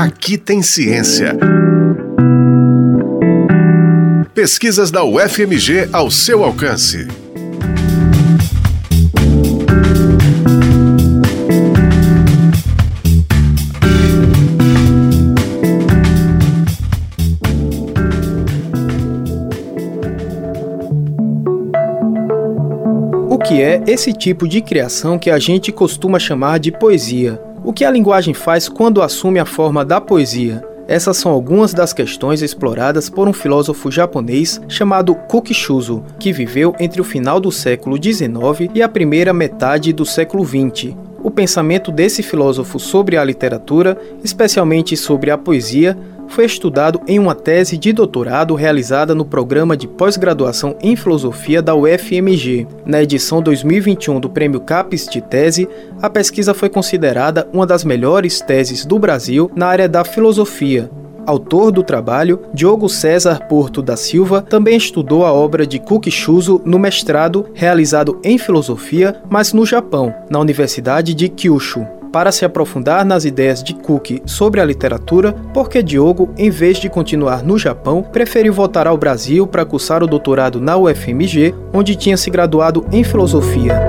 Aqui tem ciência. Pesquisas da UFMG ao seu alcance. O que é esse tipo de criação que a gente costuma chamar de poesia? O que a linguagem faz quando assume a forma da poesia? Essas são algumas das questões exploradas por um filósofo japonês chamado Kukishuzo, que viveu entre o final do século XIX e a primeira metade do século XX. O pensamento desse filósofo sobre a literatura, especialmente sobre a poesia, foi estudado em uma tese de doutorado realizada no programa de pós-graduação em filosofia da UFMG. Na edição 2021 do Prêmio CAPES de Tese, a pesquisa foi considerada uma das melhores teses do Brasil na área da filosofia. Autor do trabalho, Diogo César Porto da Silva também estudou a obra de Kukishuzo no mestrado realizado em filosofia, mas no Japão, na Universidade de Kyushu para se aprofundar nas ideias de Cook sobre a literatura, porque Diogo, em vez de continuar no Japão, preferiu voltar ao Brasil para cursar o doutorado na UFMG, onde tinha se graduado em filosofia.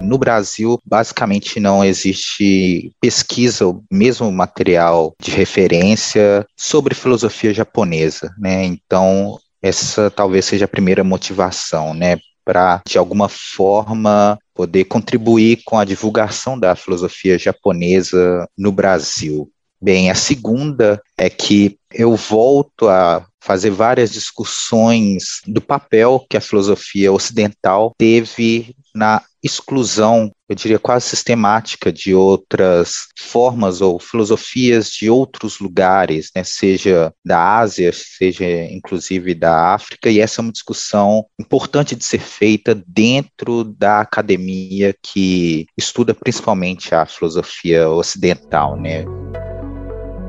No Brasil, basicamente não existe pesquisa ou mesmo material de referência sobre filosofia japonesa, né? Então, essa talvez seja a primeira motivação, né? Para, de alguma forma, poder contribuir com a divulgação da filosofia japonesa no Brasil. Bem, a segunda é que eu volto a fazer várias discussões do papel que a filosofia ocidental teve na exclusão, eu diria quase sistemática, de outras formas ou filosofias de outros lugares, né, seja da Ásia, seja inclusive da África, e essa é uma discussão importante de ser feita dentro da academia que estuda principalmente a filosofia ocidental, né.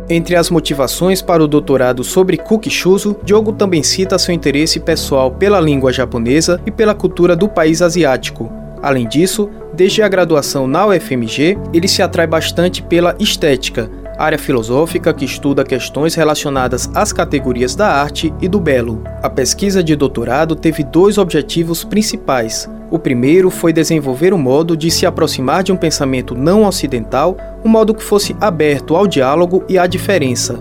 Entre as motivações para o doutorado sobre Kukishuzo, Diogo também cita seu interesse pessoal pela língua japonesa e pela cultura do país asiático. Além disso, desde a graduação na UFMG, ele se atrai bastante pela estética, área filosófica que estuda questões relacionadas às categorias da arte e do belo. A pesquisa de doutorado teve dois objetivos principais. O primeiro foi desenvolver um modo de se aproximar de um pensamento não ocidental, um modo que fosse aberto ao diálogo e à diferença.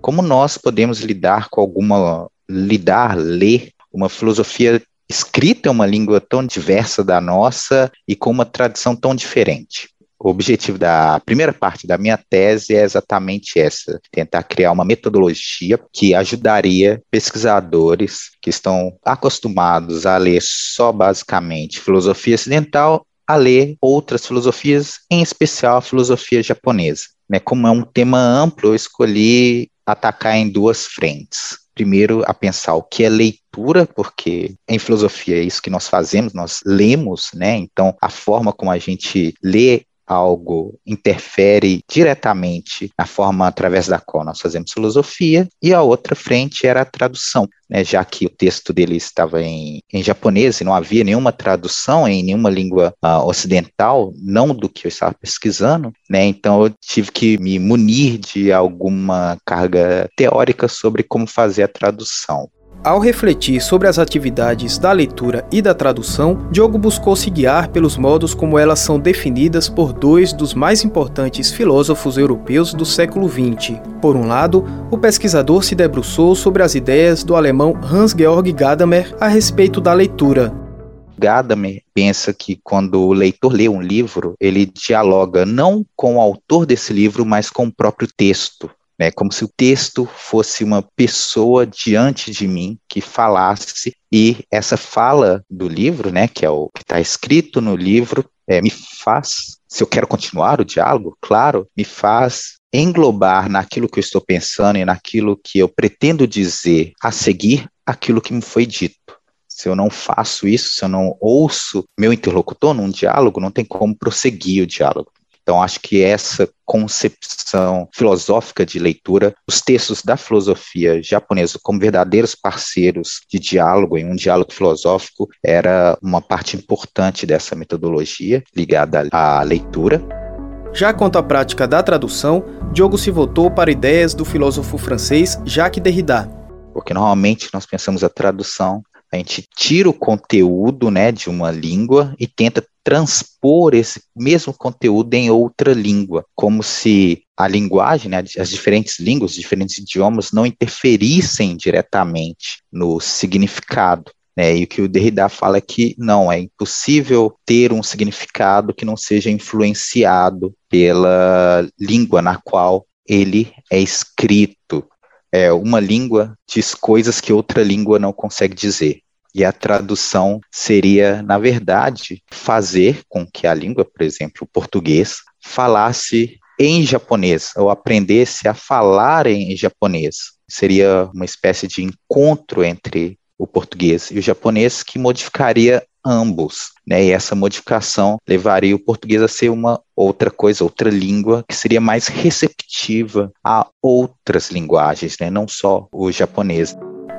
Como nós podemos lidar com alguma lidar, ler uma filosofia escrita em uma língua tão diversa da nossa e com uma tradição tão diferente? O objetivo da primeira parte da minha tese é exatamente essa: tentar criar uma metodologia que ajudaria pesquisadores que estão acostumados a ler só basicamente filosofia ocidental a ler outras filosofias, em especial a filosofia japonesa. Né? Como é um tema amplo, eu escolhi atacar em duas frentes. Primeiro, a pensar o que é leitura, porque em filosofia é isso que nós fazemos, nós lemos, né? Então, a forma como a gente lê algo interfere diretamente na forma através da qual nós fazemos filosofia, e a outra frente era a tradução, né, já que o texto dele estava em, em japonês e não havia nenhuma tradução em nenhuma língua uh, ocidental, não do que eu estava pesquisando, né, então eu tive que me munir de alguma carga teórica sobre como fazer a tradução. Ao refletir sobre as atividades da leitura e da tradução, Diogo buscou se guiar pelos modos como elas são definidas por dois dos mais importantes filósofos europeus do século XX. Por um lado, o pesquisador se debruçou sobre as ideias do alemão Hans-Georg Gadamer a respeito da leitura, Gadamer pensa que quando o leitor lê um livro, ele dialoga não com o autor desse livro, mas com o próprio texto né, como se o texto fosse uma pessoa diante de mim que falasse e essa fala do livro, né, que é o que está escrito no livro, é, me faz, se eu quero continuar o diálogo, claro, me faz englobar naquilo que eu estou pensando e naquilo que eu pretendo dizer a seguir aquilo que me foi dito. Se eu não faço isso, se eu não ouço meu interlocutor num diálogo, não tem como prosseguir o diálogo. Então, acho que essa concepção filosófica de leitura, os textos da filosofia japonesa como verdadeiros parceiros de diálogo, em um diálogo filosófico, era uma parte importante dessa metodologia ligada à leitura. Já quanto à prática da tradução, Diogo se voltou para ideias do filósofo francês Jacques Derrida. Porque normalmente nós pensamos a tradução, a gente tira o conteúdo né, de uma língua e tenta transpor esse mesmo conteúdo em outra língua, como se a linguagem, né, as diferentes línguas, os diferentes idiomas não interferissem diretamente no significado. Né, e o que o Derrida fala é que não, é impossível ter um significado que não seja influenciado pela língua na qual ele é escrito. É, uma língua diz coisas que outra língua não consegue dizer. E a tradução seria, na verdade, fazer com que a língua, por exemplo, o português, falasse em japonês, ou aprendesse a falar em japonês. Seria uma espécie de encontro entre o português e o japonês que modificaria ambos, né? E essa modificação levaria o português a ser uma outra coisa, outra língua que seria mais receptiva a outras linguagens, né? Não só o japonês.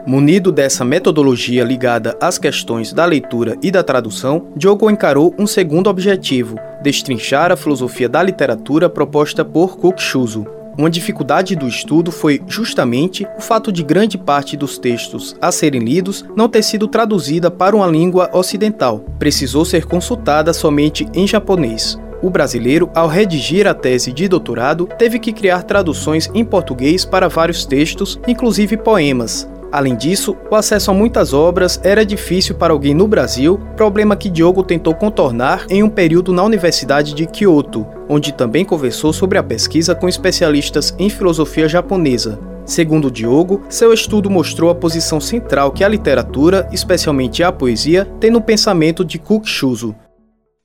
Munido dessa metodologia ligada às questões da leitura e da tradução, Diogo encarou um segundo objetivo: destrinchar a filosofia da literatura proposta por Kokushuzo, uma dificuldade do estudo foi justamente o fato de grande parte dos textos a serem lidos não ter sido traduzida para uma língua ocidental. Precisou ser consultada somente em japonês. O brasileiro, ao redigir a tese de doutorado, teve que criar traduções em português para vários textos, inclusive poemas, Além disso, o acesso a muitas obras era difícil para alguém no Brasil, problema que Diogo tentou contornar em um período na Universidade de Kyoto, onde também conversou sobre a pesquisa com especialistas em filosofia japonesa. Segundo Diogo, seu estudo mostrou a posição central que a literatura, especialmente a poesia, tem no pensamento de Kukshuzo,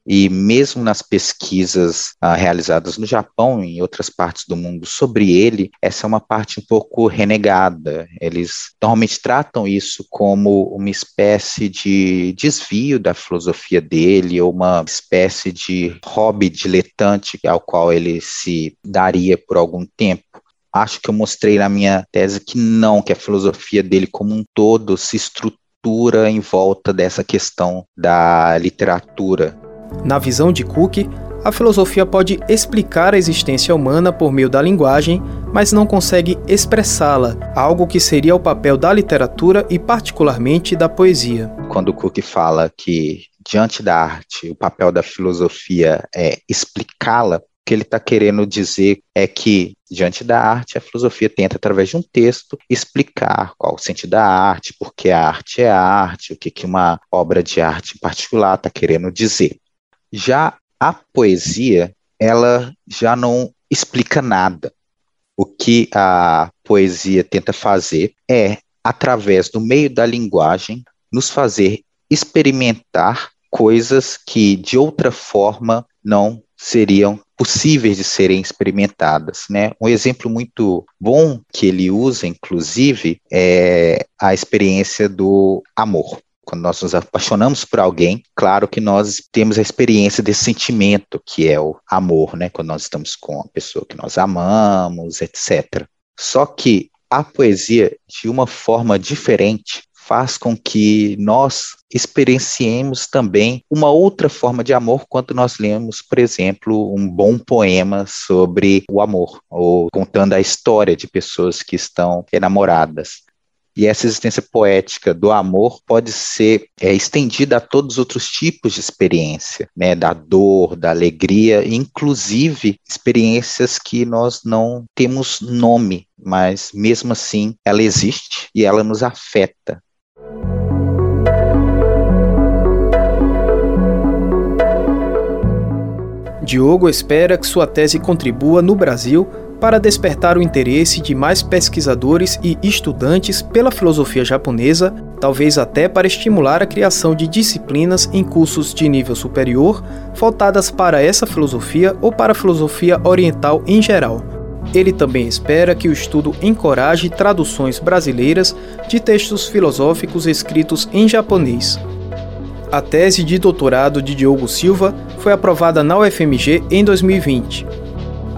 e mesmo nas pesquisas ah, realizadas no Japão e em outras partes do mundo sobre ele, essa é uma parte um pouco renegada. Eles normalmente tratam isso como uma espécie de desvio da filosofia dele, ou uma espécie de hobby diletante ao qual ele se daria por algum tempo acho que eu mostrei na minha tese que não, que a filosofia dele como um todo se estrutura em volta dessa questão da literatura. Na visão de Cook, a filosofia pode explicar a existência humana por meio da linguagem, mas não consegue expressá-la, algo que seria o papel da literatura e, particularmente, da poesia. Quando Cook fala que, diante da arte, o papel da filosofia é explicá-la, o que ele está querendo dizer é que, diante da arte, a filosofia tenta, através de um texto, explicar qual o sentido da arte, por que a arte é a arte, o que, que uma obra de arte em particular está querendo dizer. Já a poesia, ela já não explica nada. O que a poesia tenta fazer é, através do meio da linguagem, nos fazer experimentar coisas que de outra forma não seriam possíveis de serem experimentadas, né? Um exemplo muito bom que ele usa, inclusive, é a experiência do amor quando nós nos apaixonamos por alguém, claro que nós temos a experiência desse sentimento que é o amor, né? Quando nós estamos com a pessoa que nós amamos, etc. Só que a poesia, de uma forma diferente, faz com que nós experienciemos também uma outra forma de amor quando nós lemos, por exemplo, um bom poema sobre o amor, ou contando a história de pessoas que estão enamoradas. E essa existência poética do amor pode ser é, estendida a todos os outros tipos de experiência, né, da dor, da alegria, inclusive experiências que nós não temos nome, mas mesmo assim ela existe e ela nos afeta. Diogo espera que sua tese contribua no Brasil para despertar o interesse de mais pesquisadores e estudantes pela filosofia japonesa, talvez até para estimular a criação de disciplinas em cursos de nível superior voltadas para essa filosofia ou para a filosofia oriental em geral. Ele também espera que o estudo encoraje traduções brasileiras de textos filosóficos escritos em japonês. A tese de doutorado de Diogo Silva foi aprovada na UFMG em 2020.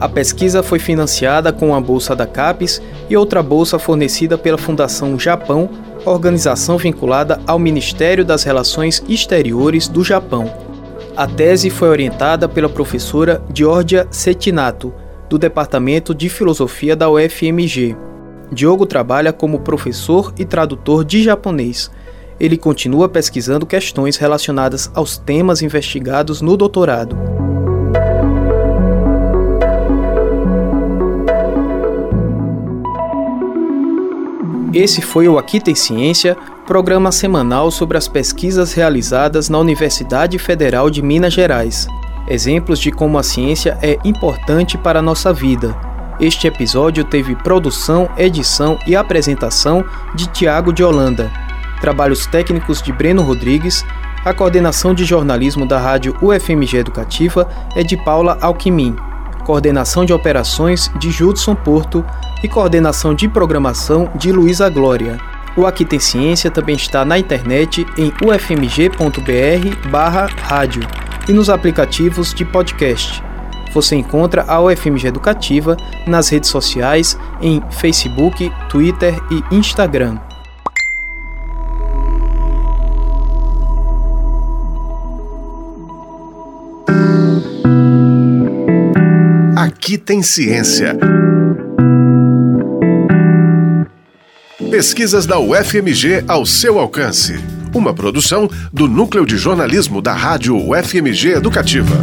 A pesquisa foi financiada com a bolsa da CAPES e outra bolsa fornecida pela Fundação Japão, organização vinculada ao Ministério das Relações Exteriores do Japão. A tese foi orientada pela professora Georgia Setinato, do Departamento de Filosofia da UFMG. Diogo trabalha como professor e tradutor de japonês. Ele continua pesquisando questões relacionadas aos temas investigados no doutorado. Esse foi o Aqui Tem Ciência, programa semanal sobre as pesquisas realizadas na Universidade Federal de Minas Gerais. Exemplos de como a ciência é importante para a nossa vida. Este episódio teve produção, edição e apresentação de Tiago de Holanda, trabalhos técnicos de Breno Rodrigues, a coordenação de jornalismo da rádio UFMG Educativa é de Paula Alquimim coordenação de operações de Judson Porto e coordenação de programação de Luísa Glória. O Aqui Tem Ciência também está na internet em ufmg.br/rádio e nos aplicativos de podcast. Você encontra a UFMG Educativa nas redes sociais em Facebook, Twitter e Instagram. Aqui tem ciência. Pesquisas da UFMG ao seu alcance. Uma produção do Núcleo de Jornalismo da Rádio UFMG Educativa.